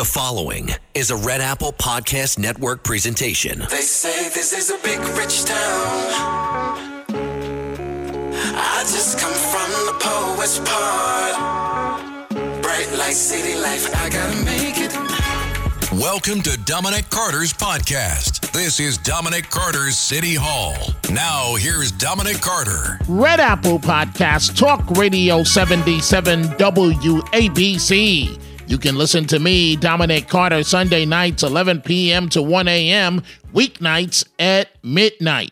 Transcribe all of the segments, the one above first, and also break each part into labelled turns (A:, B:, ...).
A: The following is a Red Apple Podcast Network presentation.
B: They say this is a big rich town. I just come from the poet's part. Bright light, city life, I gotta make it.
A: Welcome to Dominic Carter's podcast. This is Dominic Carter's City Hall. Now, here's Dominic Carter.
C: Red Apple Podcast, Talk Radio 77 WABC. You can listen to me, Dominic Carter, Sunday nights, 11 p.m. to 1 a.m., weeknights at midnight.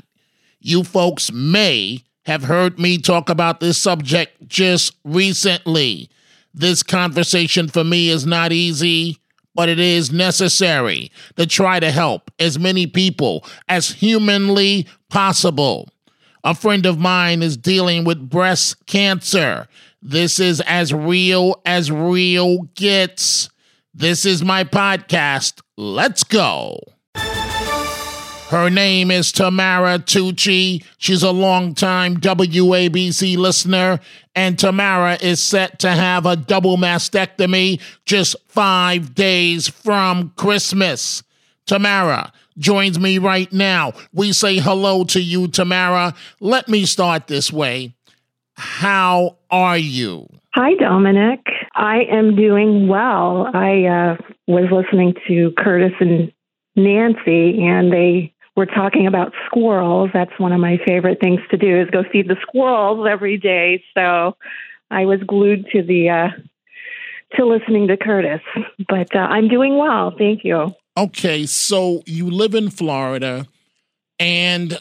C: You folks may have heard me talk about this subject just recently. This conversation for me is not easy, but it is necessary to try to help as many people as humanly possible. A friend of mine is dealing with breast cancer. This is as real as real gets. This is my podcast. Let's go. Her name is Tamara Tucci. She's a longtime WABC listener, and Tamara is set to have a double mastectomy just five days from Christmas. Tamara joins me right now. We say hello to you, Tamara. Let me start this way. How are you?
D: Hi, Dominic. I am doing well. I uh, was listening to Curtis and Nancy, and they were talking about squirrels. That's one of my favorite things to do is go feed the squirrels every day. So I was glued to the uh, to listening to Curtis. But uh, I'm doing well. Thank you.
C: Okay, so you live in Florida, and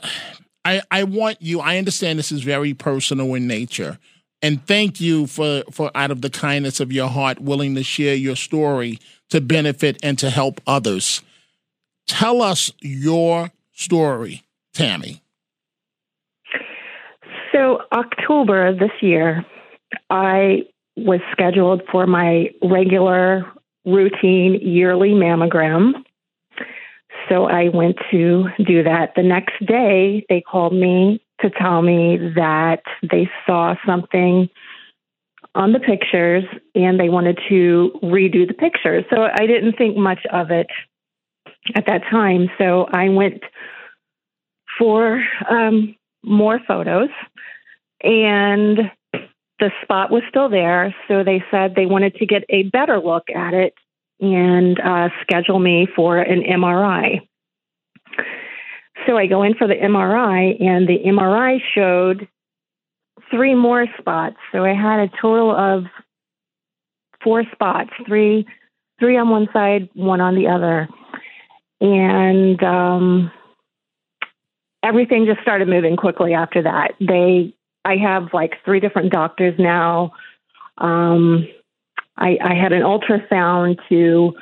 C: I I want you. I understand this is very personal in nature, and thank you for for out of the kindness of your heart, willing to share your story to benefit and to help others. Tell us your story, Tammy.
D: So October this year, I was scheduled for my regular routine yearly mammogram. So I went to do that. The next day, they called me to tell me that they saw something on the pictures and they wanted to redo the pictures. So I didn't think much of it at that time. So I went for um, more photos and the spot was still there. So they said they wanted to get a better look at it and uh, schedule me for an MRI. So I go in for the MRI, and the MRI showed three more spots. So I had a total of four spots three three on one side, one on the other. And um, everything just started moving quickly after that. They, I have like three different doctors now. Um, I, I had an ultrasound to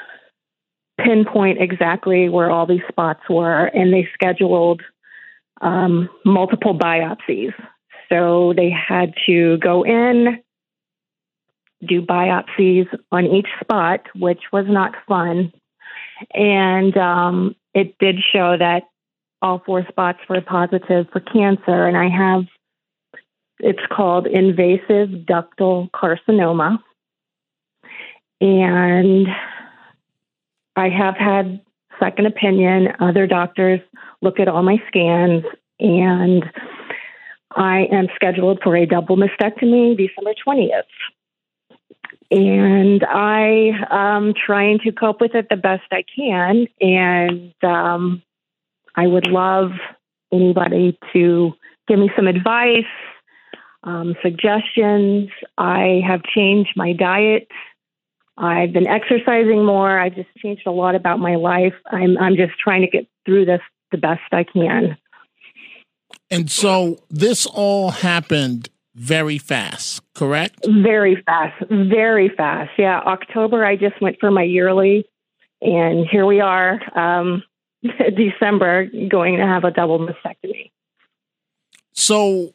D: pinpoint exactly where all these spots were, and they scheduled um, multiple biopsies. So they had to go in, do biopsies on each spot, which was not fun. And um, it did show that all four spots were positive for cancer, and I have it's called invasive ductal carcinoma. And I have had second opinion. Other doctors look at all my scans, and I am scheduled for a double mastectomy December 20th. And I am trying to cope with it the best I can. And um, I would love anybody to give me some advice, um, suggestions. I have changed my diet I've been exercising more. I've just changed a lot about my life. I'm I'm just trying to get through this the best I can.
C: And so this all happened very fast, correct?
D: Very fast, very fast. Yeah, October I just went for my yearly, and here we are, um, December, going to have a double mastectomy.
C: So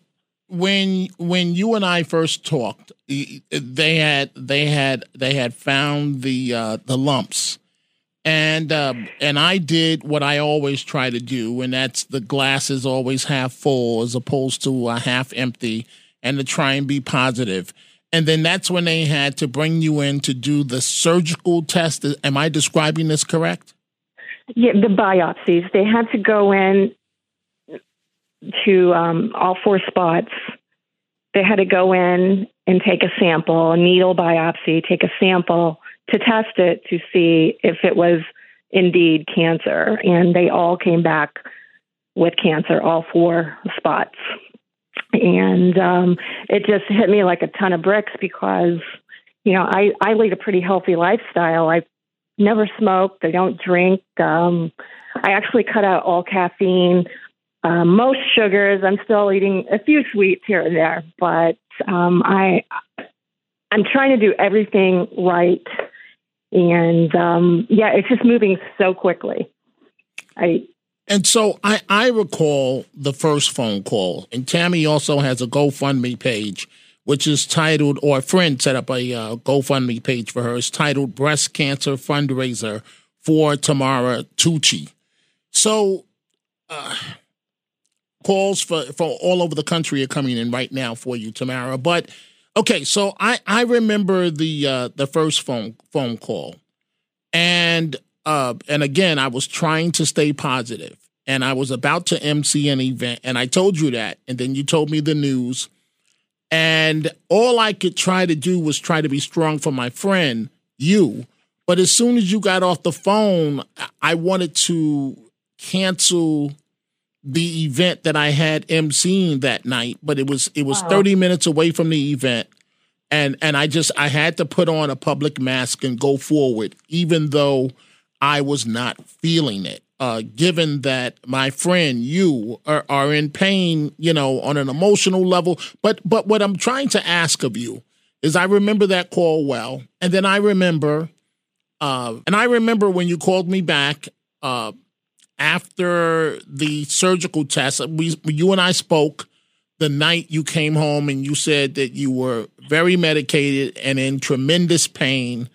C: when when you and I first talked, they had they had they had found the uh, the lumps, and uh, and I did what I always try to do, and that's the glass is always half full as opposed to uh, half empty, and to try and be positive. And then that's when they had to bring you in to do the surgical test. Am I describing this correct?
D: Yeah, the biopsies. They had to go in to um, all four spots. They had to go in and take a sample, a needle biopsy, take a sample to test it to see if it was indeed cancer. And they all came back with cancer, all four spots. And um, it just hit me like a ton of bricks because, you know, I, I lead a pretty healthy lifestyle. I never smoked, I don't drink. Um, I actually cut out all caffeine, uh, most sugars. I'm still eating a few sweets here and there, but um, I I'm trying to do everything right and um, yeah, it's just moving so quickly. I
C: and so I, I recall the first phone call, and Tammy also has a GoFundMe page, which is titled, or a friend set up a uh, GoFundMe page for her. It's titled Breast Cancer Fundraiser for Tamara Tucci. So, uh, calls for, for all over the country are coming in right now for you, Tamara. But Okay, so I I remember the uh, the first phone phone call, and uh, and again I was trying to stay positive, and I was about to MC an event, and I told you that, and then you told me the news, and all I could try to do was try to be strong for my friend you, but as soon as you got off the phone, I wanted to cancel the event that I had emceeing that night, but it was it was 30 minutes away from the event. And and I just I had to put on a public mask and go forward, even though I was not feeling it. Uh, given that my friend you are, are in pain, you know, on an emotional level. But but what I'm trying to ask of you is I remember that call well. And then I remember uh, and I remember when you called me back uh, after the surgical test, we you and I spoke the night you came home and you said that you were very medicated and in tremendous pain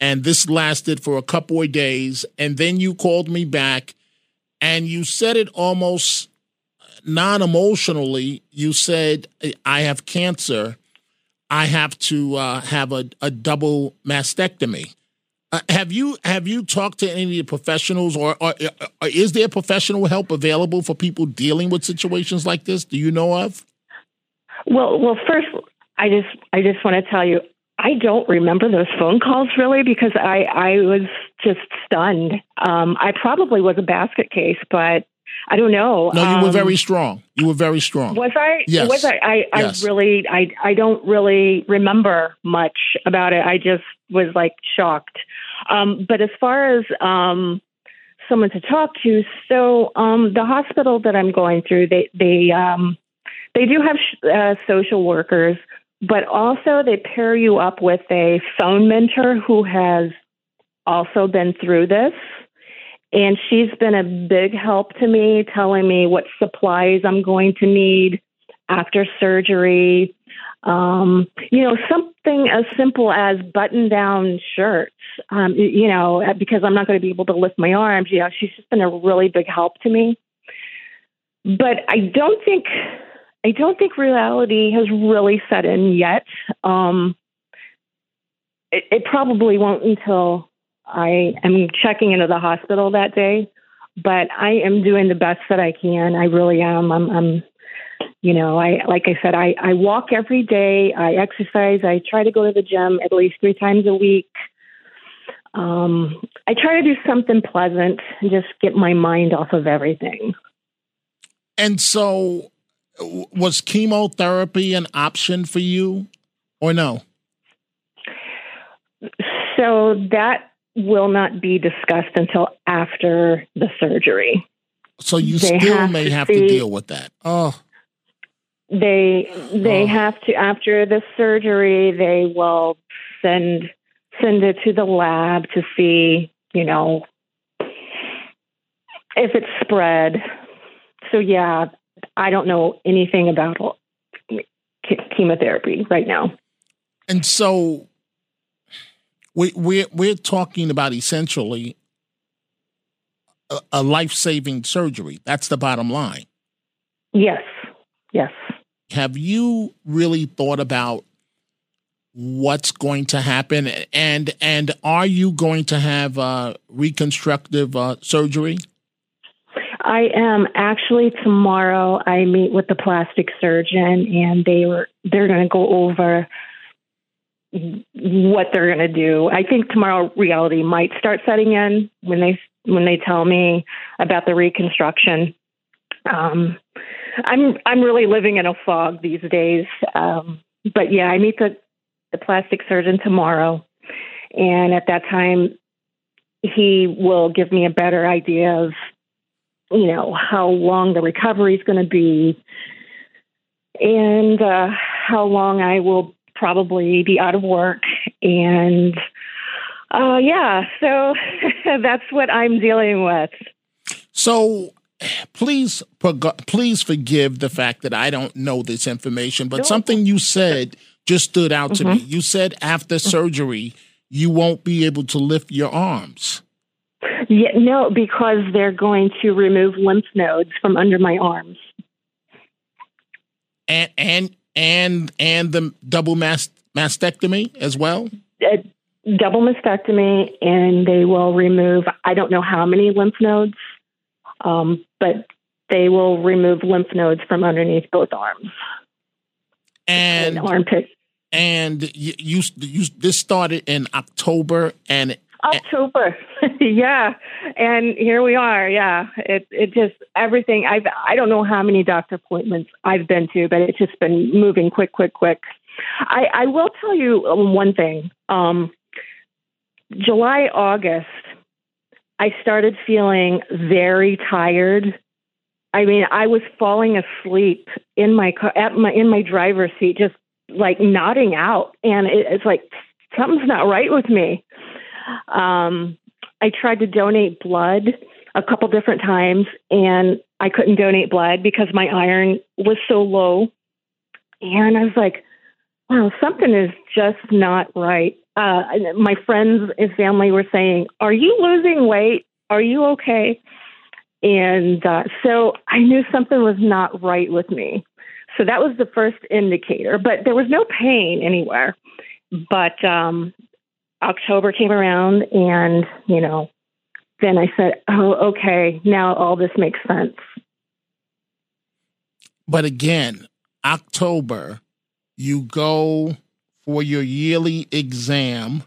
C: and this lasted for a couple of days and then you called me back and you said it almost non-emotionally. You said i have cancer. I have to uh, have a, a double mastectomy uh, have you have you talked to any of the professionals, or, or, or, is there professional help available for people dealing with situations like this? Do you know of?
D: Well, well, first, I just I just want to tell you, I don't remember those phone calls really because I I was just stunned. Um, I probably was a basket case, but I don't know.
C: No, you um, were very strong. You were very strong.
D: Was I?
C: Yes.
D: Was I? I, yes. I really, I, I don't really remember much about it. I just was like shocked. Um, but as far as um, someone to talk to, so um, the hospital that I'm going through, they they um, they do have sh- uh, social workers, but also they pair you up with a phone mentor who has also been through this. And she's been a big help to me, telling me what supplies I'm going to need after surgery, um, you know, something as simple as button down shirts, um, you know, uh, because I'm not going to be able to lift my arms. You know, she's just been a really big help to me. But I don't think, I don't think reality has really set in yet. Um, it, it probably won't until I am checking into the hospital that day. But I am doing the best that I can. I really am. I'm, I'm you know, I like I said, I, I walk every day, I exercise, I try to go to the gym at least three times a week. Um, I try to do something pleasant and just get my mind off of everything.
C: And so, was chemotherapy an option for you, or no?
D: So that will not be discussed until after the surgery.
C: So you they still may to have see, to deal with that. Oh,
D: they they oh. have to after the surgery they will send send it to the lab to see you know if it's spread. So yeah i don't know anything about chemotherapy right now.
C: And so we we're, we're talking about essentially a, a life-saving surgery. That's the bottom line.
D: Yes. Yes
C: have you really thought about what's going to happen, and and are you going to have uh, reconstructive uh, surgery?
D: I am actually tomorrow. I meet with the plastic surgeon, and they were they're going to go over what they're going to do. I think tomorrow reality might start setting in when they when they tell me about the reconstruction. Um, I'm I'm really living in a fog these days. Um, but yeah, I meet the the plastic surgeon tomorrow, and at that time, he will give me a better idea of you know how long the recovery is going to be, and uh, how long I will probably be out of work. And uh, yeah so that's what i'm dealing with.
C: So please please forgive the fact that i don't know this information but no. something you said just stood out to mm-hmm. me you said after mm-hmm. surgery you won't be able to lift your arms
D: yeah, no because they're going to remove lymph nodes from under my arms
C: and and and and the double mast- mastectomy as well?
D: Uh, double mastectomy, and they will remove. I don't know how many lymph nodes, um, but they will remove lymph nodes from underneath both arms
C: and,
D: and armpit.
C: And you, you, you, this started in October, and
D: October. yeah. And here we are. Yeah. It it just everything I've I don't know how many doctor appointments I've been to, but it's just been moving quick, quick, quick. I, I will tell you one thing. Um, July, August, I started feeling very tired. I mean, I was falling asleep in my car at my in my driver's seat, just like nodding out, and it, it's like something's not right with me. Um, I tried to donate blood a couple different times, and I couldn't donate blood because my iron was so low. And I was like, wow, something is just not right. Uh, my friends and family were saying, Are you losing weight? Are you okay? And uh, so I knew something was not right with me. So that was the first indicator, but there was no pain anywhere. But um, October came around, and you know, then I said, "Oh, okay, now all this makes sense."
C: But again, October, you go for your yearly exam,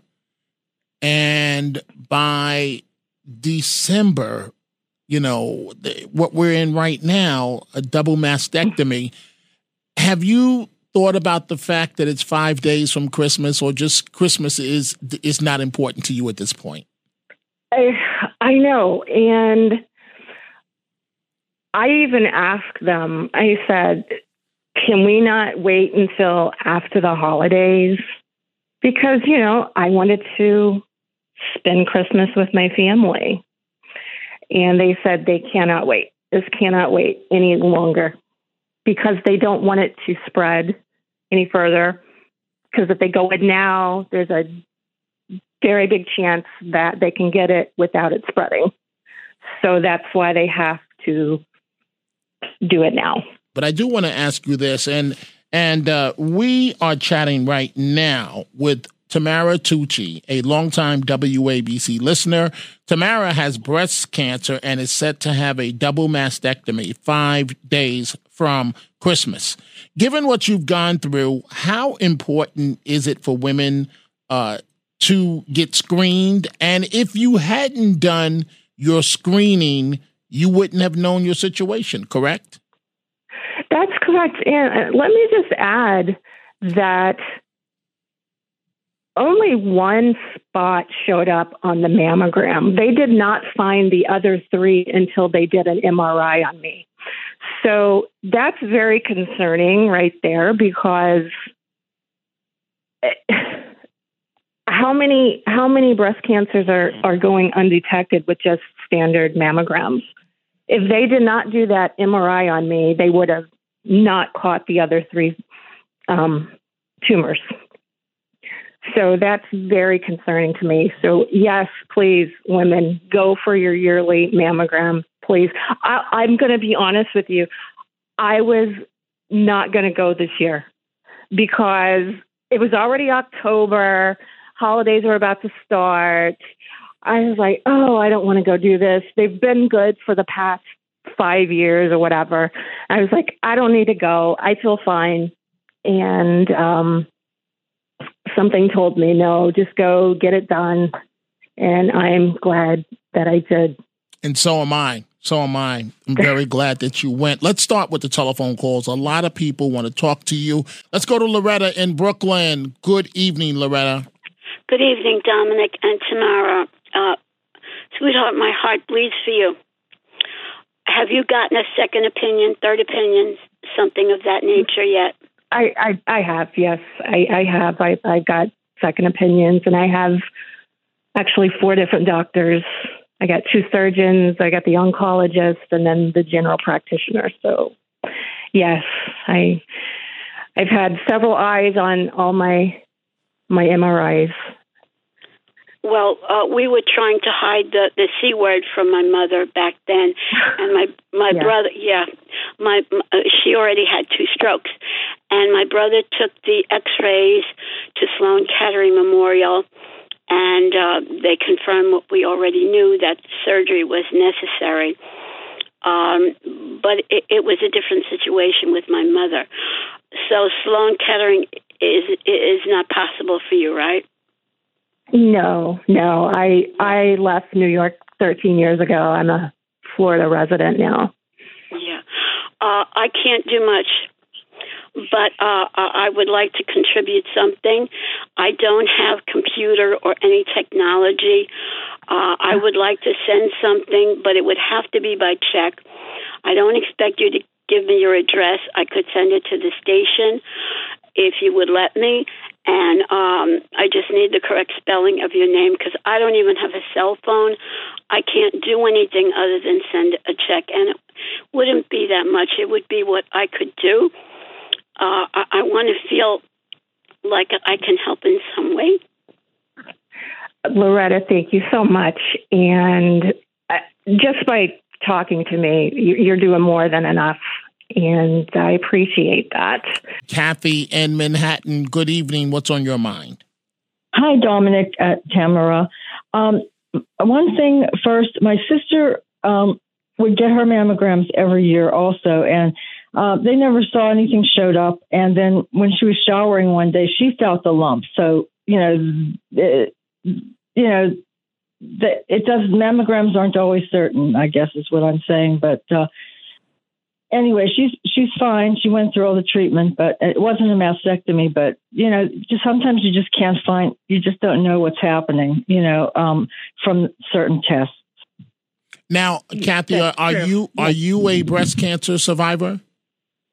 C: and by December, you know, what we're in right now, a double mastectomy. Have you thought about the fact that it's five days from Christmas, or just Christmas is is not important to you at this point?
D: I I know, and I even asked them. I said, "Can we not wait until after the holidays?" Because you know, I wanted to spend Christmas with my family, and they said they cannot wait. This cannot wait any longer because they don't want it to spread any further. Because if they go in now, there's a very big chance that they can get it without it spreading. So that's why they have to do it now.
C: But I do want to ask you this, and and uh, we are chatting right now with Tamara Tucci, a longtime WABC listener. Tamara has breast cancer and is set to have a double mastectomy five days from Christmas. Given what you've gone through, how important is it for women uh, to get screened? And if you hadn't done your screening, you wouldn't have known your situation, correct?
D: That's correct. And uh, let me just add that only one spot showed up on the mammogram. They did not find the other three until they did an MRI on me. So that's very concerning right there because how many how many breast cancers are, are going undetected with just standard mammograms? If they did not do that MRI on me, they would have not caught the other three um, tumors. So that's very concerning to me. So, yes, please, women, go for your yearly mammogram please. I, I'm going to be honest with you. I was not going to go this year because it was already October. Holidays were about to start. I was like, oh, I don't want to go do this. They've been good for the past five years or whatever. I was like, I don't need to go. I feel fine. And um, something told me, no, just go get it done. And I'm glad that I did.
C: And so am I. So am I. I'm very glad that you went. Let's start with the telephone calls. A lot of people want to talk to you. Let's go to Loretta in Brooklyn. Good evening, Loretta.
E: Good evening, Dominic and Tamara. Uh, sweetheart, my heart bleeds for you. Have you gotten a second opinion, third opinion, something of that nature yet?
D: I, I, I have, yes. I, I have. I, I got second opinions, and I have actually four different doctors. I got two surgeons, I got the oncologist, and then the general practitioner. So, yes, I, I've had several eyes on all my my MRIs.
E: Well, uh, we were trying to hide the the c word from my mother back then, and my my yeah. brother, yeah, my, my uh, she already had two strokes, and my brother took the X-rays to Sloan Kettering Memorial, and uh, they confirmed what we already knew that surgery was necessary. Um, but it, it was a different situation with my mother. So Sloan Kettering is is not possible for you, right?
D: No, no. I I left New York 13 years ago. I'm a Florida resident now.
E: Yeah, uh, I can't do much, but uh, I would like to contribute something. I don't have computer or any technology. Uh, I would like to send something, but it would have to be by check. I don't expect you to give me your address. I could send it to the station if you would let me. And um, I just need the correct spelling of your name because I don't even have a cell phone. I can't do anything other than send a check, and it wouldn't be that much. It would be what I could do. Uh, I, I want to feel like I can help in some way.
D: Loretta, thank you so much. And uh, just by talking to me, you're doing more than enough and I appreciate that.
C: Kathy in Manhattan, good evening. What's on your mind?
F: Hi, Dominic at Tamara. Um, one thing first, my sister um, would get her mammograms every year also, and uh, they never saw anything showed up. And then when she was showering one day, she felt the lump. So you know, it, you know, the, it does. Mammograms aren't always certain. I guess is what I'm saying, but. Uh, anyway, she's she's fine. She went through all the treatment, but it wasn't a mastectomy. But you know, just sometimes you just can't find. You just don't know what's happening. You know, um, from certain tests.
C: Now, Kathy, are, are you are you a breast cancer survivor?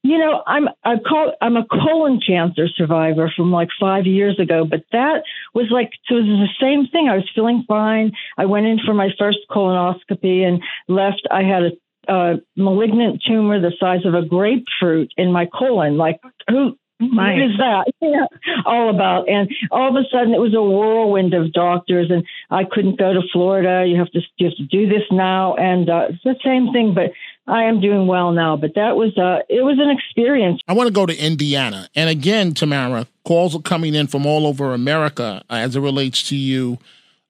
F: You know, I'm I call I'm a colon cancer survivor from like five years ago, but that was like so it was the same thing. I was feeling fine. I went in for my first colonoscopy and left. I had a a malignant tumor the size of a grapefruit in my colon. Like, who what is that? Yeah, all about. And all of a sudden, it was a whirlwind of doctors, and I couldn't go to Florida. You have to you have to do this now, and uh, it's the same thing. But I am doing well now. But that was uh, it was an experience.
C: I want to go to Indiana, and again, Tamara, calls are coming in from all over America as it relates to you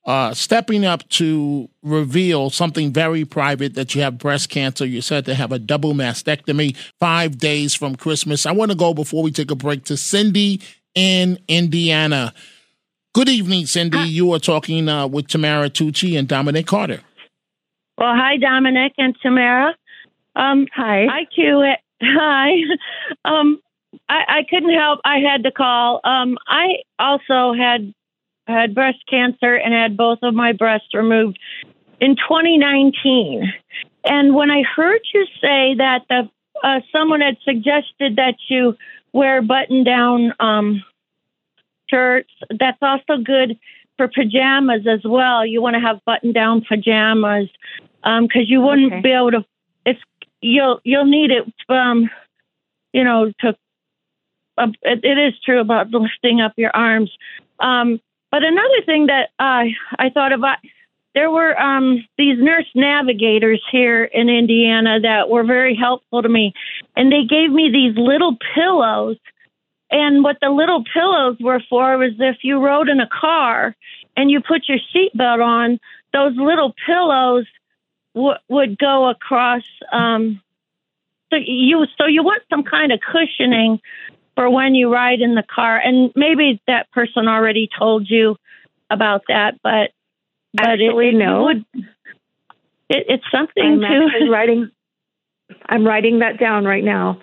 C: uh, stepping up to reveal something very private that you have breast cancer. You said to have a double mastectomy five days from Christmas. I want to go before we take a break to Cindy in Indiana. Good evening, Cindy. Hi. You are talking uh, with Tamara Tucci and Dominic Carter.
G: Well, hi, Dominic and Tamara. Um,
D: hi.
G: Hi, Q. Hi. Um, I, I couldn't help. I had to call. Um, I also had had breast cancer and had both of my breasts removed in 2019. And when I heard you say that the uh, someone had suggested that you wear button-down um, shirts, that's also good for pajamas as well. You want to have button-down pajamas because um, you wouldn't okay. be able to. It's you'll you'll need it. Um, you know to. Uh, it, it is true about lifting up your arms. Um, but another thing that uh, I thought about, there were um, these nurse navigators here in Indiana that were very helpful to me, and they gave me these little pillows, and what the little pillows were for was if you rode in a car and you put your seatbelt on, those little pillows w- would go across. Um, so you so you want some kind of cushioning for when you ride in the car, and maybe that person already told you about that, but but
D: Actually,
G: it, it
D: no.
G: would, it, it's something
D: I'm
G: to.
D: writing. I'm writing that down right now.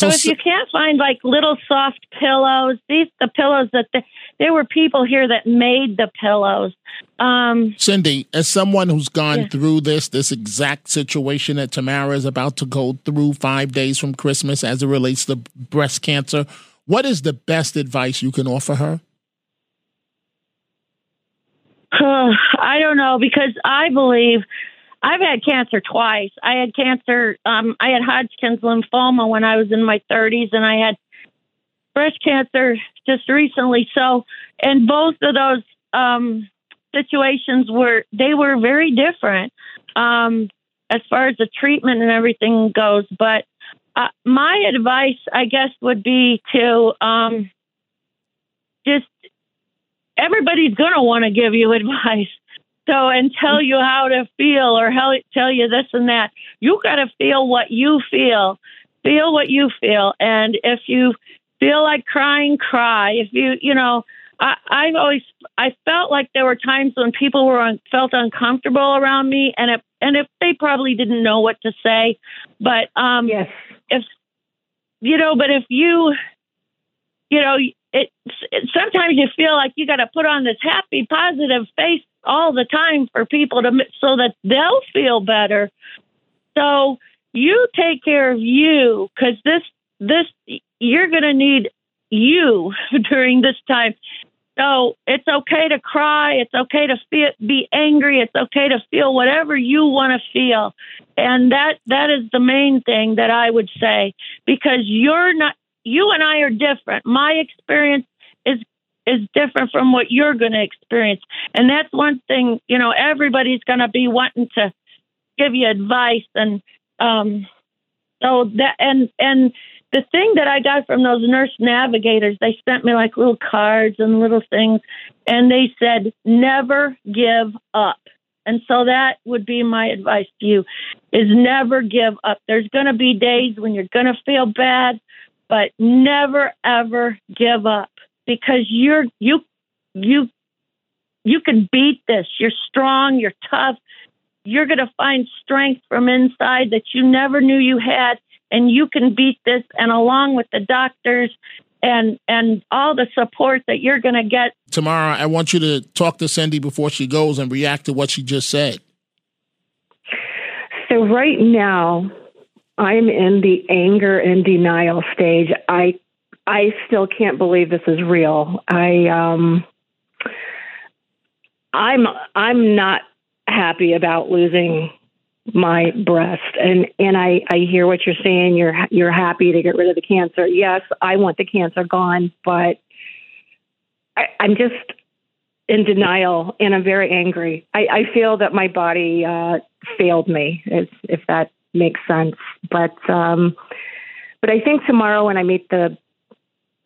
G: So, if you can't find like little soft pillows, these the pillows that the, there were people here that made the pillows. Um,
C: Cindy, as someone who's gone
G: Yeah.
C: through this, this exact situation that Tamara is about to go through five days from Christmas as it relates to breast cancer, what is the best advice you can offer her?
G: I don't know because I believe I've had cancer twice. I had cancer. Um, I had Hodgkin's lymphoma when I was in my 30s, and I had breast cancer just recently. So, and both of those um, situations were they were very different um, as far as the treatment and everything goes. But uh, my advice, I guess, would be to um, just everybody's going to want to give you advice. So, and tell you how to feel or how, tell you this and that. You got to feel what you feel. Feel what you feel. And if you feel like crying, cry. If you, you know, I, I've always, I felt like there were times when people were un, felt uncomfortable around me, and if, and if they probably didn't know what to say, but um,
D: Yes.
G: if you know, but if you, you know, it, it sometimes you feel like you got to put on this happy, positive face all the time for people to so that they'll feel better. So you take care of you because this this you're going to need you during this time. So it's okay to cry. It's okay to feel, be angry. It's okay to feel whatever you want to feel, and that that is the main thing that I would say because you're not. You and I are different. My experience is different from what you're going to experience, and that's one thing. You know, everybody's going to be wanting to give you advice, and um, so that and and the thing that I got from those nurse navigators, they sent me like little cards and little things, and they said, never give up. And so that would be my advice to you is never give up. There's going to be days when you're going to feel bad, but never ever give up because you're you you you can beat this. You're strong, you're tough. You're going to find strength from inside that you never knew you had and you can beat this and along with the doctors and and all the support that you're going to get
C: Tamara, I want you to talk to Cindy before she goes and react to what she just said.
D: So right now, I'm in the anger and denial stage. I I still can't believe this is real. I um I'm I'm not happy about losing my breast and and I I hear what you're saying you're you're happy to get rid of the cancer. Yes, I want the cancer gone, but I, I'm just in denial and I'm very angry. I, I feel that my body uh, failed me, if, if that makes sense. But um, but I think tomorrow when I meet the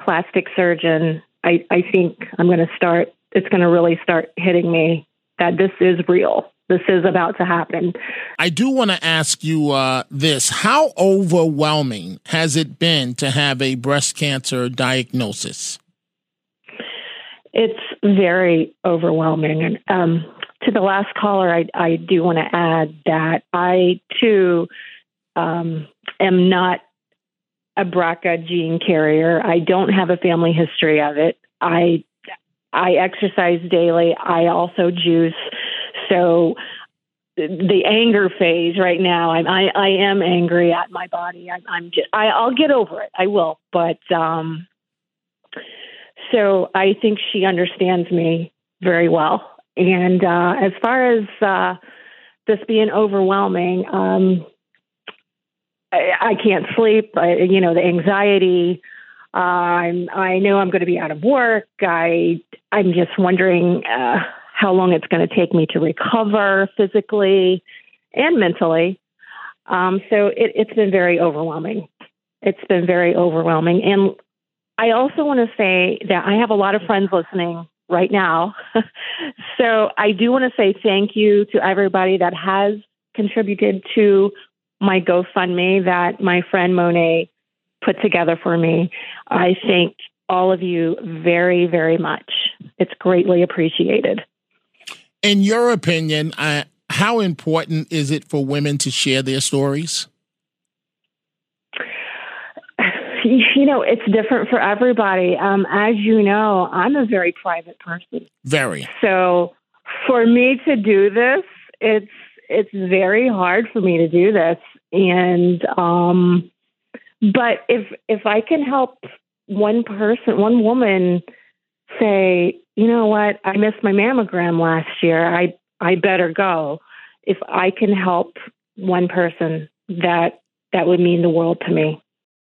D: plastic surgeon, I, I think I'm going to start. It's going to really start hitting me that this is real. This is about to happen.
C: I do want to ask you uh, this How overwhelming has it been to have a breast cancer diagnosis?
D: It's very overwhelming. And um, to the last caller, I, I do want to add that I too um, am not a BRCA gene carrier. I don't have a family history of it. I I exercise daily. I also juice. So the anger phase right now, I'm, I I am angry at my body. I, I'm just, I I'll get over it. I will. But um, so I think she understands me very well. And uh, as far as uh, this being overwhelming, um, I, can't sleep. I, you know, the anxiety. Uh, I'm, I know I'm going to be out of work. I, I'm just wondering uh, how long it's going to take me to recover physically and mentally. Um, so it, it's been very overwhelming. It's been very overwhelming. And I also want to say that I have a lot of friends listening right now. so I do want to say thank you to everybody that has contributed to my GoFundMe that my friend Monet put together for me. I thank all of you very, very much. It's greatly appreciated.
C: In your opinion, uh, how important is it for women to share their stories?
D: You know, it's different for everybody. Um, as you know, I'm a very private person.
C: Very.
D: So for me to do this, it's it's very hard for me to do this. And um, but if if I can help one person, one woman say, you know what, I missed my mammogram last year. I I better go. If I can help one person, that that would mean the world to me.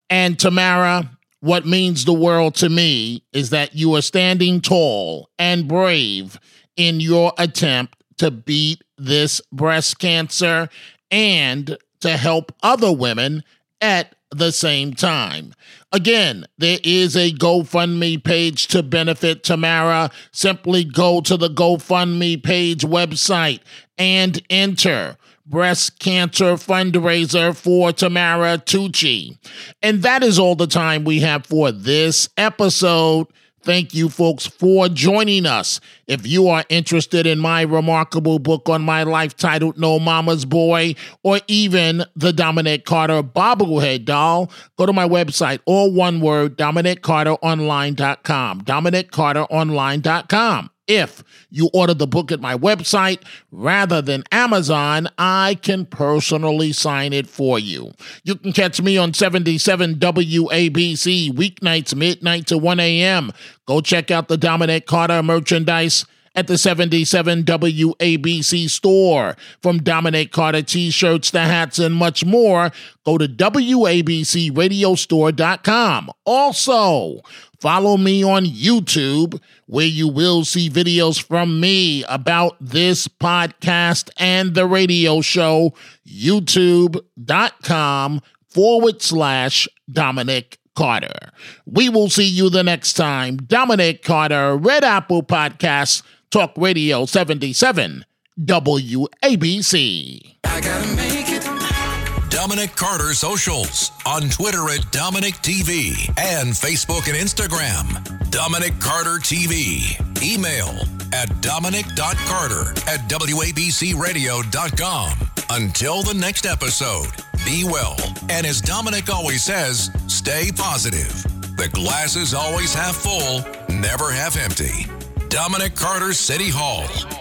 C: And Tamara, what means the world to me is that you are standing tall and brave in your attempt to beat this breast cancer and to help other women at the same time. Again, there is a GoFundMe page to benefit Tamara. Simply go to the GoFundMe page website and enter breast cancer fundraiser for Tamara Tucci. And that is all the time we have for this episode. Thank you, folks, for joining us. If you are interested in my remarkable book on my life titled No Mama's Boy, or even the Dominic Carter bobblehead doll, go to my website, all one word, DominicCarterOnline.com. DominicCarterOnline.com. If you order the book at my website rather than Amazon, I can personally sign it for you. You can catch me on 77 WABC weeknights, midnight to 1 a.m. Go check out the Dominic Carter merchandise at the 77 WABC store. From Dominic Carter t shirts to hats and much more, go to WABCRadiostore.com. Also, follow me on YouTube, where you will see videos from me about this podcast and the radio show. YouTube.com forward slash Dominic Carter. We will see you the next time. Dominic Carter, Red Apple Podcast. Talk Radio 77 WABC.
B: I gotta make it.
A: Dominic Carter Socials on Twitter at Dominic TV and Facebook and Instagram. Dominic Carter TV. Email at dominic.carter at WABCRadio.com. Until the next episode, be well. And as Dominic always says, stay positive. The glass is always half full, never half empty. Dominic Carter City Hall.